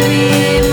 me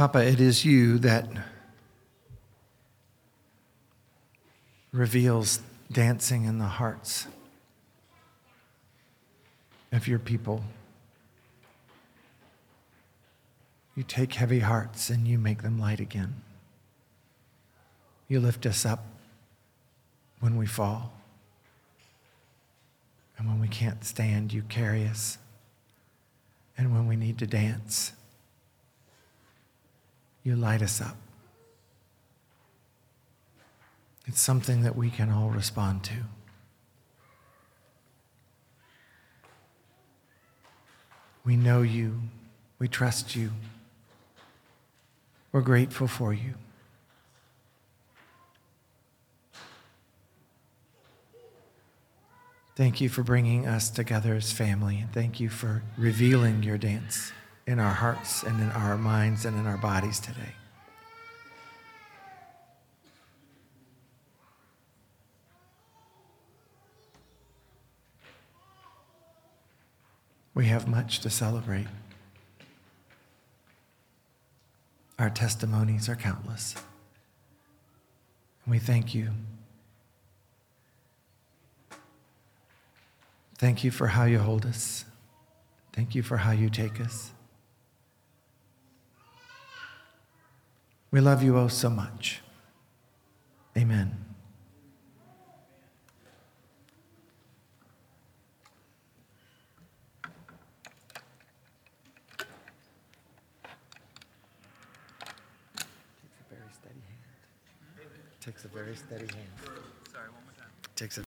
Papa, it is you that reveals dancing in the hearts of your people. You take heavy hearts and you make them light again. You lift us up when we fall. And when we can't stand, you carry us. And when we need to dance, you light us up. It's something that we can all respond to. We know you. We trust you. We're grateful for you. Thank you for bringing us together as family. And thank you for revealing your dance in our hearts and in our minds and in our bodies today. We have much to celebrate. Our testimonies are countless. And we thank you. Thank you for how you hold us. Thank you for how you take us. We love you oh so much. Amen. Takes a very steady hand. Takes a very steady hand. Sorry, one more time. Takes a